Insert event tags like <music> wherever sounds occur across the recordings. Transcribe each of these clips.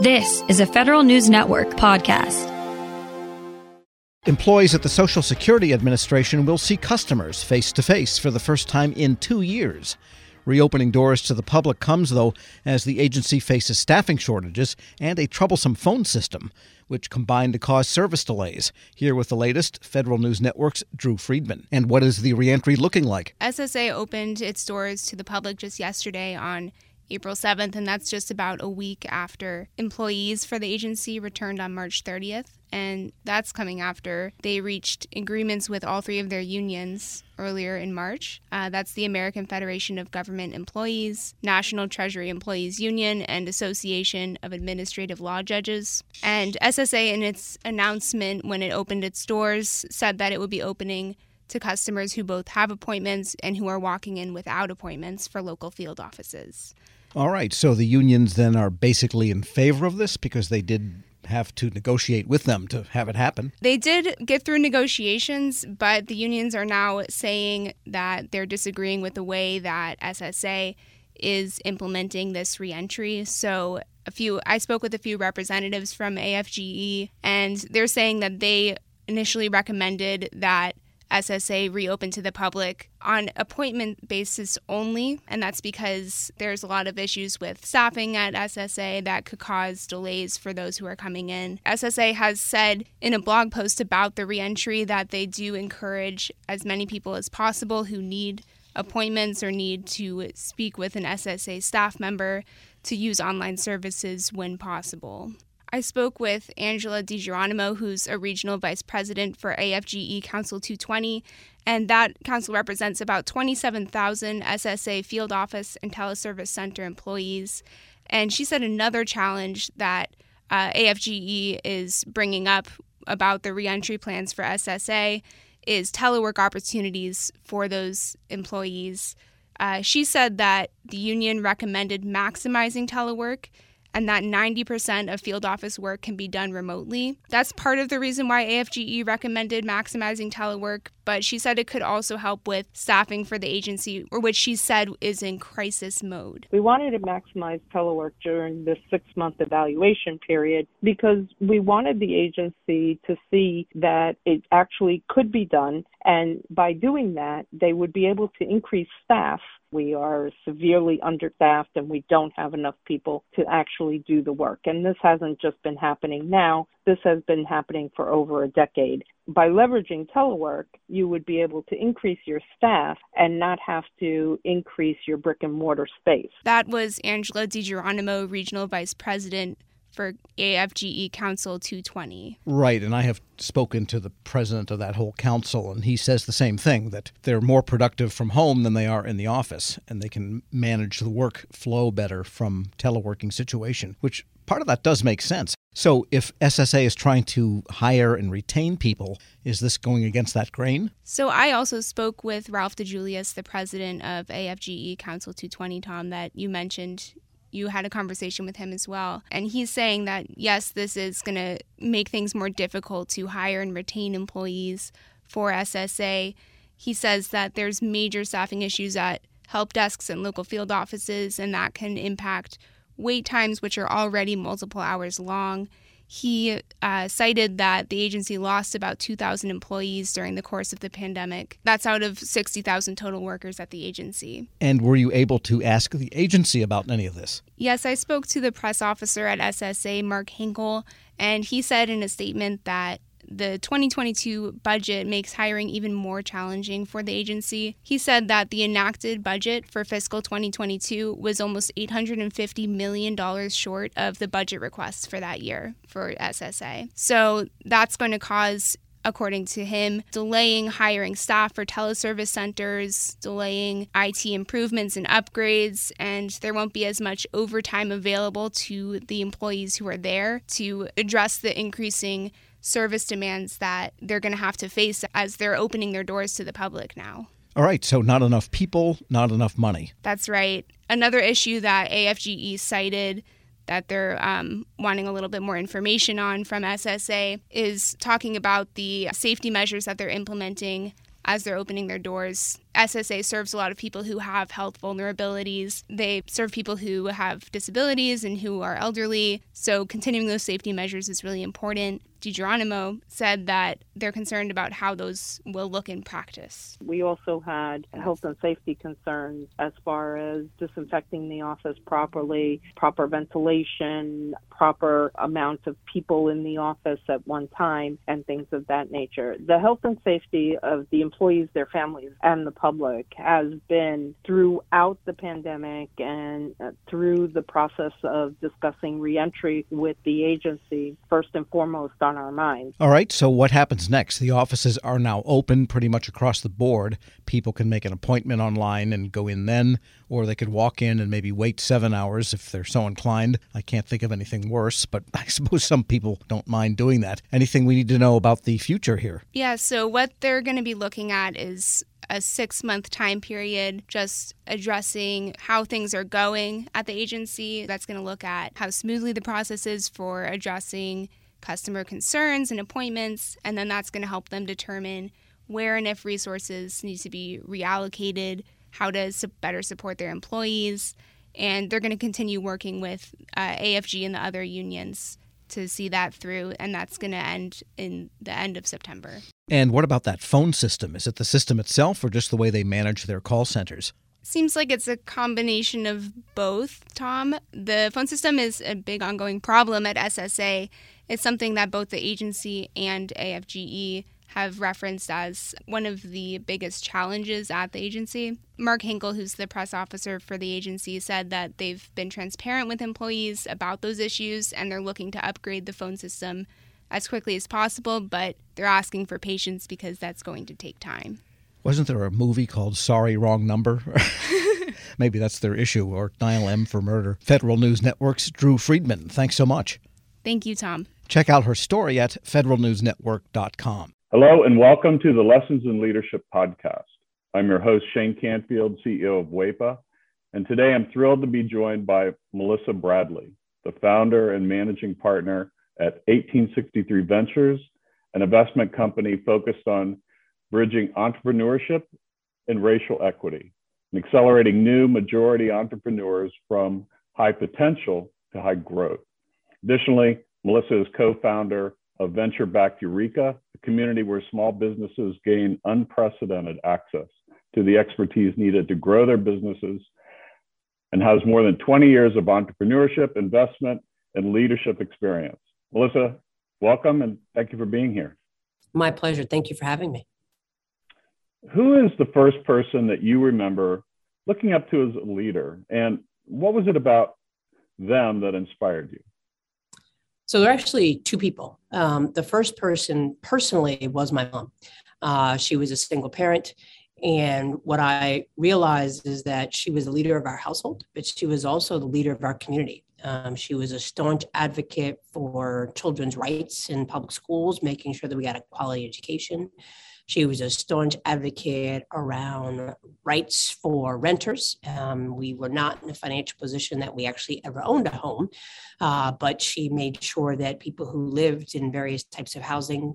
This is a Federal News Network podcast. Employees at the Social Security Administration will see customers face to face for the first time in two years. Reopening doors to the public comes, though, as the agency faces staffing shortages and a troublesome phone system, which combine to cause service delays. Here with the latest, Federal News Network's Drew Friedman. And what is the reentry looking like? SSA opened its doors to the public just yesterday on April 7th, and that's just about a week after employees for the agency returned on March 30th. And that's coming after they reached agreements with all three of their unions earlier in March. Uh, that's the American Federation of Government Employees, National Treasury Employees Union, and Association of Administrative Law Judges. And SSA, in its announcement when it opened its doors, said that it would be opening to customers who both have appointments and who are walking in without appointments for local field offices. All right. So the unions then are basically in favor of this because they did have to negotiate with them to have it happen. They did get through negotiations, but the unions are now saying that they're disagreeing with the way that SSA is implementing this reentry. So a few I spoke with a few representatives from AFGE and they're saying that they initially recommended that SSA reopen to the public on appointment basis only. And that's because there's a lot of issues with staffing at SSA that could cause delays for those who are coming in. SSA has said in a blog post about the reentry that they do encourage as many people as possible who need appointments or need to speak with an SSA staff member to use online services when possible. I spoke with Angela DiGeronimo, who's a regional vice president for AFGE Council 220, and that council represents about 27,000 SSA field office and teleservice center employees. And she said another challenge that uh, AFGE is bringing up about the reentry plans for SSA is telework opportunities for those employees. Uh, she said that the union recommended maximizing telework and that 90% of field office work can be done remotely. That's part of the reason why AFGE recommended maximizing telework, but she said it could also help with staffing for the agency, or which she said is in crisis mode. We wanted to maximize telework during this six month evaluation period because we wanted the agency to see that it actually could be done. And by doing that, they would be able to increase staff we are severely understaffed and we don't have enough people to actually do the work. And this hasn't just been happening now, this has been happening for over a decade. By leveraging telework, you would be able to increase your staff and not have to increase your brick and mortar space. That was Angela DiGeronimo, Regional Vice President for AFGE Council 220. Right, and I have spoken to the president of that whole council, and he says the same thing that they're more productive from home than they are in the office, and they can manage the workflow better from teleworking situation, which part of that does make sense. So, if SSA is trying to hire and retain people, is this going against that grain? So, I also spoke with Ralph DeJuliis, the president of AFGE Council 220, Tom, that you mentioned you had a conversation with him as well. And he's saying that, yes, this is going to make things more difficult to hire and retain employees for SSA. He says that there's major staffing issues at help desks and local field offices, and that can impact wait times, which are already multiple hours long. He uh, cited that the agency lost about 2,000 employees during the course of the pandemic. That's out of 60,000 total workers at the agency. And were you able to ask the agency about any of this? Yes, I spoke to the press officer at SSA, Mark Hinkle, and he said in a statement that the 2022 budget makes hiring even more challenging for the agency. He said that the enacted budget for fiscal 2022 was almost $850 million short of the budget requests for that year for SSA. So that's going to cause according to him, delaying hiring staff for teleservice centers, delaying IT improvements and upgrades, and there won't be as much overtime available to the employees who are there to address the increasing service demands that they're going to have to face as they're opening their doors to the public now. All right, so not enough people, not enough money. That's right. Another issue that AFGE cited that they're um, wanting a little bit more information on from SSA is talking about the safety measures that they're implementing as they're opening their doors SSA serves a lot of people who have health vulnerabilities. They serve people who have disabilities and who are elderly. So continuing those safety measures is really important. DiGeronimo said that they're concerned about how those will look in practice. We also had health and safety concerns as far as disinfecting the office properly, proper ventilation, proper amount of people in the office at one time, and things of that nature. The health and safety of the employees, their families, and the public has been throughout the pandemic and uh, through the process of discussing reentry with the agency, first and foremost on our minds. All right, so what happens next? The offices are now open pretty much across the board. People can make an appointment online and go in then, or they could walk in and maybe wait seven hours if they're so inclined. I can't think of anything worse, but <laughs> I suppose some people don't mind doing that. Anything we need to know about the future here? Yeah, so what they're going to be looking at is a six month time period, just addressing how things are going at the agency. That's going to look at how smoothly the process is for addressing customer concerns and appointments, and then that's going to help them determine where and if resources need to be reallocated, how to better support their employees, and they're going to continue working with uh, AFG and the other unions to see that through, and that's going to end in the end of September. And what about that phone system? Is it the system itself or just the way they manage their call centers? Seems like it's a combination of both, Tom. The phone system is a big ongoing problem at SSA. It's something that both the agency and AFGE have referenced as one of the biggest challenges at the agency. Mark Hinkle, who's the press officer for the agency, said that they've been transparent with employees about those issues and they're looking to upgrade the phone system as quickly as possible, but they're asking for patience because that's going to take time. Wasn't there a movie called Sorry Wrong Number? <laughs> Maybe that's their issue, or Dial M for Murder. Federal News Network's Drew Friedman, thanks so much. Thank you, Tom. Check out her story at federalnewsnetwork.com. Hello, and welcome to the Lessons in Leadership podcast. I'm your host, Shane Canfield, CEO of WEPA, and today I'm thrilled to be joined by Melissa Bradley, the founder and managing partner at 1863 Ventures, an investment company focused on bridging entrepreneurship and racial equity, and accelerating new majority entrepreneurs from high potential to high growth. Additionally, Melissa is co founder of Venture Backed Ureeka, a community where small businesses gain unprecedented access to the expertise needed to grow their businesses and has more than 20 years of entrepreneurship, investment, and leadership experience. Melissa, welcome and thank you for being here. My pleasure. Thank you for having me. Who is the first person that you remember looking up to as a leader, and what was it about them that inspired you? So there are actually two people. Um, the first person personally was my mom. Uh, she was a single parent. And what I realized is that she was the leader of our household, but she was also the leader of our community. Um, she was a staunch advocate for children's rights in public schools, making sure that we got a quality education. She was a staunch advocate around rights for renters. Um, we were not in a financial position that we actually ever owned a home, uh, but she made sure that people who lived in various types of housing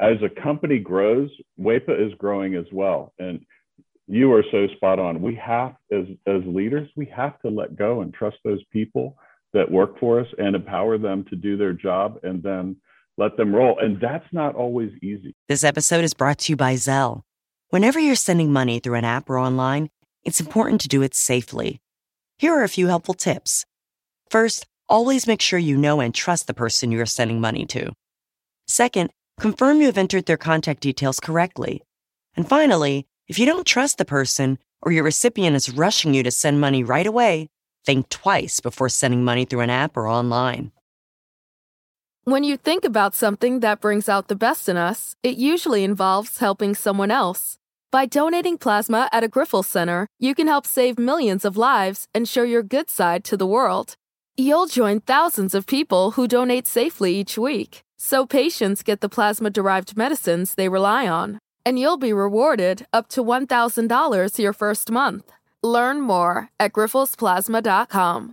as a company grows, WEPA is growing as well. And you are so spot on. We have, as, as leaders, we have to let go and trust those people that work for us and empower them to do their job and then let them roll. And that's not always easy. This episode is brought to you by Zelle. Whenever you're sending money through an app or online, it's important to do it safely. Here are a few helpful tips. First, always make sure you know and trust the person you are sending money to. Second, confirm you have entered their contact details correctly. And finally, if you don't trust the person or your recipient is rushing you to send money right away, think twice before sending money through an app or online. When you think about something that brings out the best in us, it usually involves helping someone else. By donating plasma at a Grifols Center, you can help save millions of lives and show your good side to the world. You'll join thousands of people who donate safely each week, so patients get the plasma derived medicines they rely on. And you'll be rewarded up to $1,000 your first month. Learn more at grifolsplasma.com.